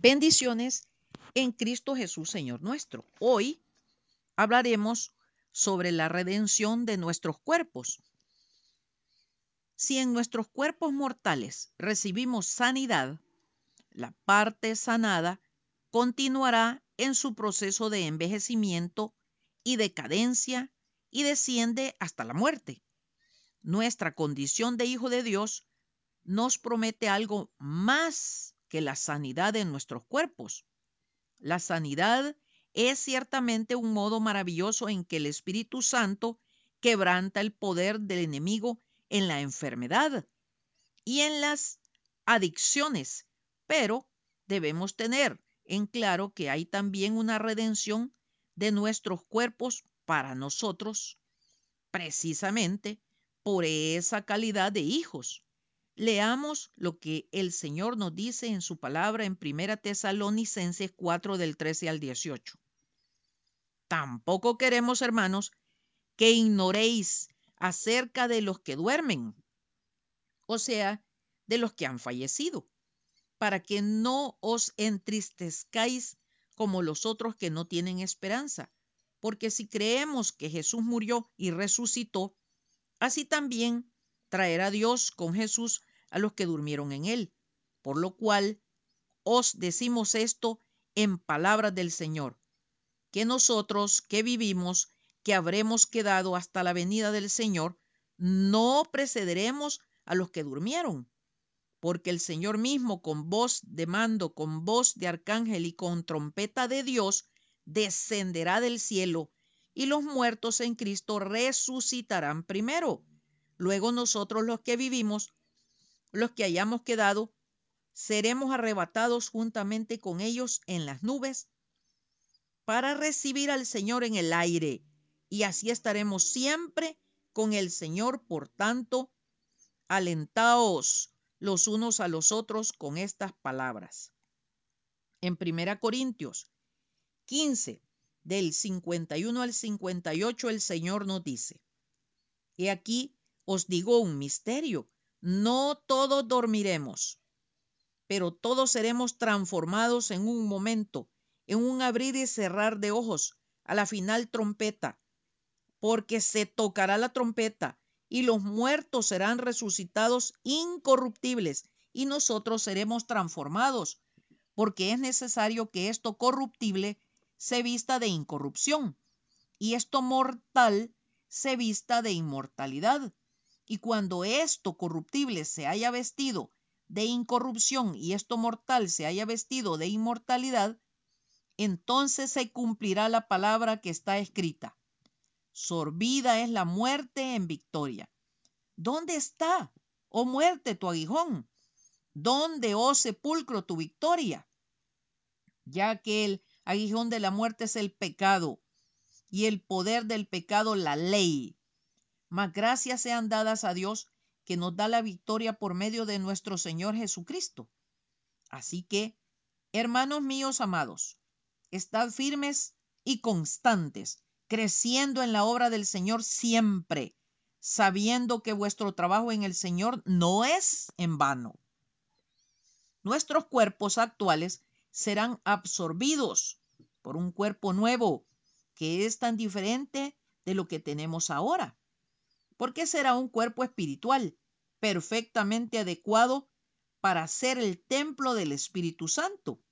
Bendiciones en Cristo Jesús, Señor nuestro. Hoy hablaremos sobre la redención de nuestros cuerpos. Si en nuestros cuerpos mortales recibimos sanidad, la parte sanada continuará en su proceso de envejecimiento y decadencia y desciende hasta la muerte. Nuestra condición de hijo de Dios nos promete algo más que la sanidad de nuestros cuerpos. La sanidad es ciertamente un modo maravilloso en que el Espíritu Santo quebranta el poder del enemigo en la enfermedad y en las adicciones, pero debemos tener en claro que hay también una redención de nuestros cuerpos para nosotros, precisamente por esa calidad de hijos. Leamos lo que el Señor nos dice en su palabra en Primera Tesalonicenses 4 del 13 al 18. Tampoco queremos, hermanos, que ignoréis acerca de los que duermen, o sea, de los que han fallecido, para que no os entristezcáis como los otros que no tienen esperanza. Porque si creemos que Jesús murió y resucitó, así también traerá Dios con Jesús a los que durmieron en él. Por lo cual os decimos esto en palabras del Señor, que nosotros que vivimos, que habremos quedado hasta la venida del Señor, no precederemos a los que durmieron porque el Señor mismo con voz de mando, con voz de arcángel y con trompeta de Dios, descenderá del cielo, y los muertos en Cristo resucitarán primero. Luego nosotros los que vivimos, los que hayamos quedado, seremos arrebatados juntamente con ellos en las nubes para recibir al Señor en el aire, y así estaremos siempre con el Señor. Por tanto, alentaos los unos a los otros con estas palabras. En Primera Corintios 15, del 51 al 58, el Señor nos dice, He aquí os digo un misterio, no todos dormiremos, pero todos seremos transformados en un momento, en un abrir y cerrar de ojos, a la final trompeta, porque se tocará la trompeta y los muertos serán resucitados incorruptibles y nosotros seremos transformados, porque es necesario que esto corruptible se vista de incorrupción y esto mortal se vista de inmortalidad. Y cuando esto corruptible se haya vestido de incorrupción y esto mortal se haya vestido de inmortalidad, entonces se cumplirá la palabra que está escrita sorbida es la muerte en victoria. ¿Dónde está, oh muerte, tu aguijón? ¿Dónde, oh sepulcro, tu victoria? Ya que el aguijón de la muerte es el pecado y el poder del pecado la ley. Mas gracias sean dadas a Dios que nos da la victoria por medio de nuestro Señor Jesucristo. Así que, hermanos míos amados, estad firmes y constantes, creciendo en la obra del Señor siempre, sabiendo que vuestro trabajo en el Señor no es en vano. Nuestros cuerpos actuales serán absorbidos por un cuerpo nuevo que es tan diferente de lo que tenemos ahora, porque será un cuerpo espiritual perfectamente adecuado para ser el templo del Espíritu Santo.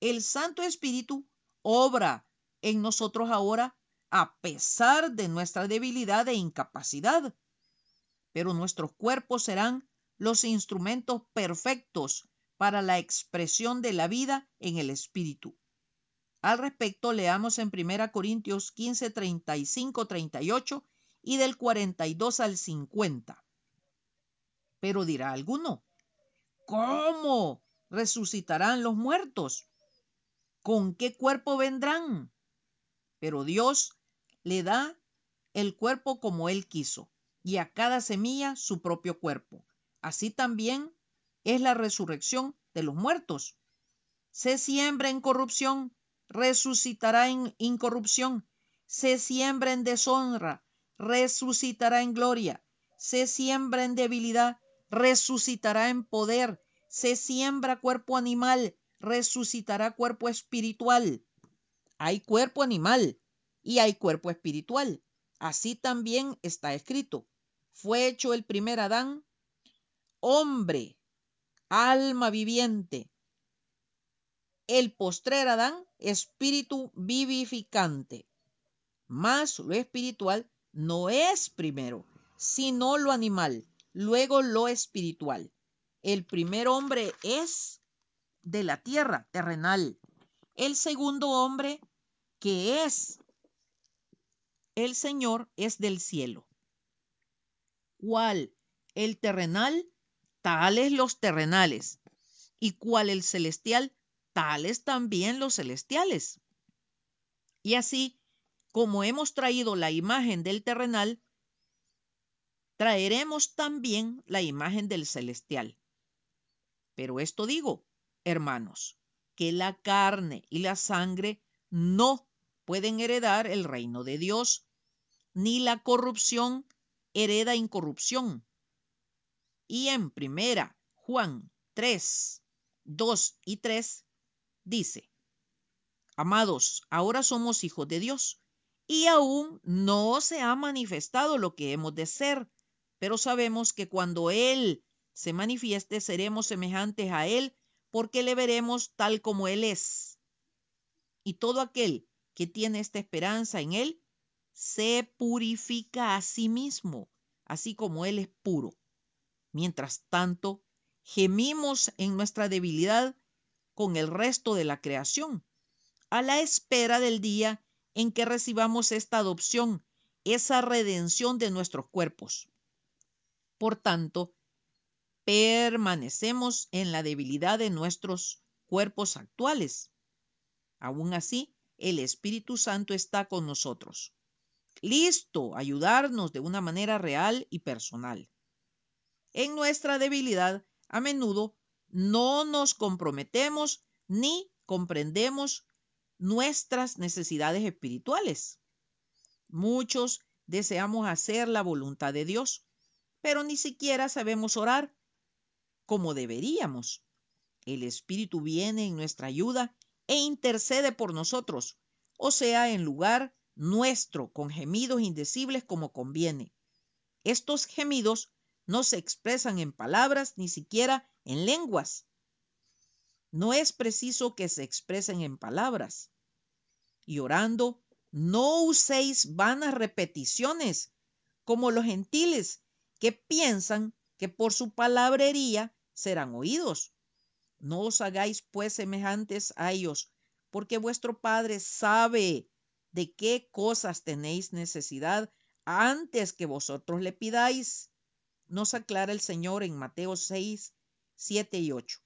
El Santo Espíritu obra en nosotros ahora a pesar de nuestra debilidad e incapacidad. Pero nuestros cuerpos serán los instrumentos perfectos para la expresión de la vida en el Espíritu. Al respecto, leamos en 1 Corintios 15, 35, 38 y del 42 al 50. Pero dirá alguno, ¿cómo resucitarán los muertos? ¿Con qué cuerpo vendrán? Pero Dios le da el cuerpo como Él quiso, y a cada semilla su propio cuerpo. Así también es la resurrección de los muertos. Se siembra en corrupción, resucitará en incorrupción. Se siembra en deshonra, resucitará en gloria. Se siembra en debilidad, resucitará en poder. Se siembra cuerpo animal, resucitará cuerpo espiritual. Hay cuerpo animal y hay cuerpo espiritual. Así también está escrito. Fue hecho el primer Adán, hombre, alma viviente. El postrer Adán, espíritu vivificante. Mas lo espiritual no es primero, sino lo animal, luego lo espiritual. El primer hombre es de la tierra terrenal. El segundo hombre, que es el Señor, es del cielo. ¿Cuál? El terrenal, tales los terrenales. ¿Y cuál el celestial? Tales también los celestiales. Y así, como hemos traído la imagen del terrenal, traeremos también la imagen del celestial. Pero esto digo, hermanos, que la carne y la sangre no pueden heredar el reino de Dios, ni la corrupción hereda incorrupción. Y en primera Juan 3, 2 y 3 dice, Amados, ahora somos hijos de Dios, y aún no se ha manifestado lo que hemos de ser, pero sabemos que cuando Él se manifieste seremos semejantes a Él porque le veremos tal como Él es. Y todo aquel que tiene esta esperanza en Él se purifica a sí mismo, así como Él es puro. Mientras tanto, gemimos en nuestra debilidad con el resto de la creación, a la espera del día en que recibamos esta adopción, esa redención de nuestros cuerpos. Por tanto, permanecemos en la debilidad de nuestros cuerpos actuales. Aún así, el Espíritu Santo está con nosotros, listo a ayudarnos de una manera real y personal. En nuestra debilidad, a menudo no nos comprometemos ni comprendemos nuestras necesidades espirituales. Muchos deseamos hacer la voluntad de Dios, pero ni siquiera sabemos orar como deberíamos. El Espíritu viene en nuestra ayuda e intercede por nosotros, o sea, en lugar nuestro, con gemidos indecibles como conviene. Estos gemidos no se expresan en palabras ni siquiera en lenguas. No es preciso que se expresen en palabras. Y orando, no uséis vanas repeticiones como los gentiles que piensan que por su palabrería serán oídos. No os hagáis pues semejantes a ellos, porque vuestro Padre sabe de qué cosas tenéis necesidad antes que vosotros le pidáis. Nos aclara el Señor en Mateo 6, 7 y 8.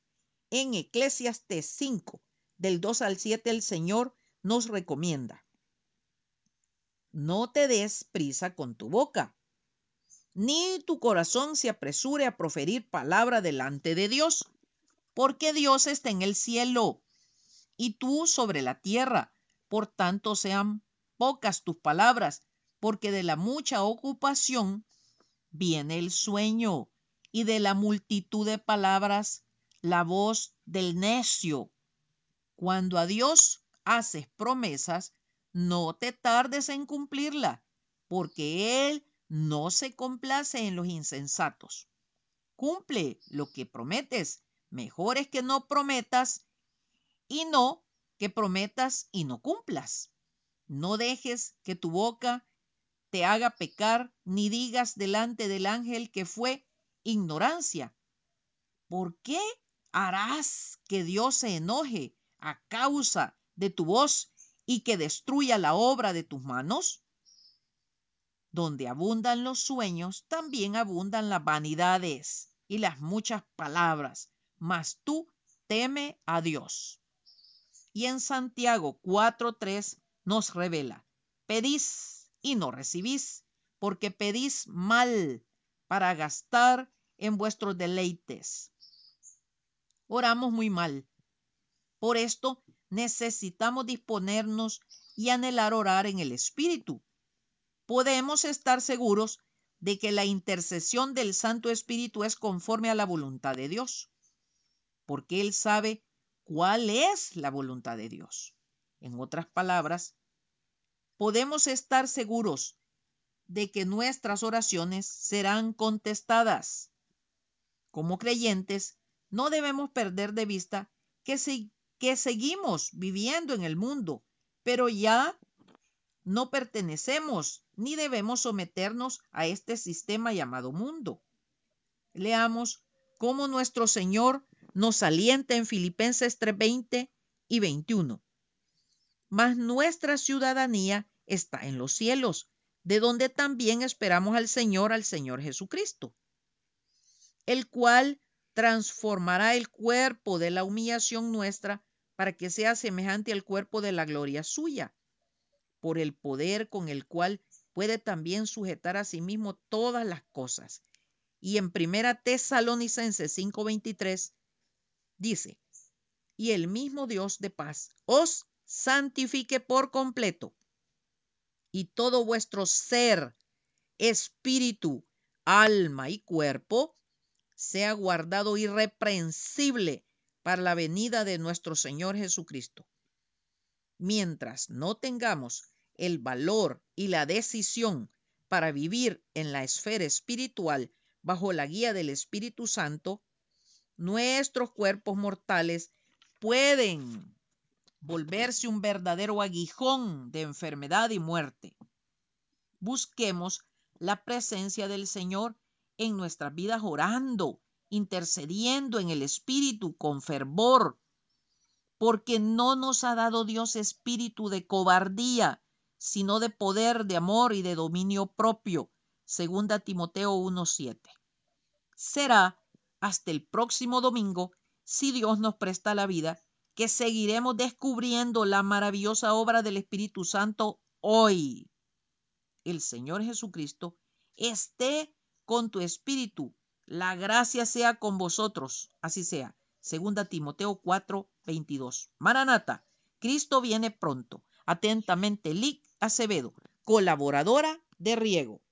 En Eclesiastes 5, del 2 al 7, el Señor nos recomienda. No te des prisa con tu boca, ni tu corazón se apresure a proferir palabra delante de Dios, porque Dios está en el cielo y tú sobre la tierra. Por tanto, sean pocas tus palabras, porque de la mucha ocupación viene el sueño, y de la multitud de palabras la voz del necio. Cuando a Dios haces promesas, no te tardes en cumplirla, porque Él no se complace en los insensatos. Cumple lo que prometes. Mejor es que no prometas y no que prometas y no cumplas. No dejes que tu boca te haga pecar, ni digas delante del ángel que fue ignorancia. ¿Por qué harás que Dios se enoje a causa de tu voz y que destruya la obra de tus manos? Donde abundan los sueños, también abundan las vanidades y las muchas palabras, mas tú teme a Dios. Y en Santiago 4.3 nos revela, pedís y no recibís, porque pedís mal para gastar en vuestros deleites. Oramos muy mal. Por esto necesitamos disponernos y anhelar orar en el Espíritu podemos estar seguros de que la intercesión del Santo Espíritu es conforme a la voluntad de Dios, porque Él sabe cuál es la voluntad de Dios. En otras palabras, podemos estar seguros de que nuestras oraciones serán contestadas. Como creyentes, no debemos perder de vista que, que seguimos viviendo en el mundo, pero ya no pertenecemos ni debemos someternos a este sistema llamado mundo. Leamos cómo nuestro Señor nos alienta en Filipenses 3:20 y 21. Mas nuestra ciudadanía está en los cielos, de donde también esperamos al Señor, al Señor Jesucristo, el cual transformará el cuerpo de la humillación nuestra para que sea semejante al cuerpo de la gloria suya, por el poder con el cual puede también sujetar a sí mismo todas las cosas. Y en primera Tesalonicenses 5:23 dice, y el mismo Dios de paz os santifique por completo y todo vuestro ser, espíritu, alma y cuerpo sea guardado irreprensible para la venida de nuestro Señor Jesucristo. Mientras no tengamos el valor y la decisión para vivir en la esfera espiritual bajo la guía del Espíritu Santo, nuestros cuerpos mortales pueden volverse un verdadero aguijón de enfermedad y muerte. Busquemos la presencia del Señor en nuestras vidas orando, intercediendo en el Espíritu con fervor, porque no nos ha dado Dios espíritu de cobardía, sino de poder, de amor y de dominio propio. Segunda Timoteo 1.7. Será hasta el próximo domingo, si Dios nos presta la vida, que seguiremos descubriendo la maravillosa obra del Espíritu Santo hoy. El Señor Jesucristo esté con tu espíritu. La gracia sea con vosotros. Así sea. Segunda Timoteo 4, 22. Maranata, Cristo viene pronto. Atentamente, Lic Acevedo, colaboradora de Riego.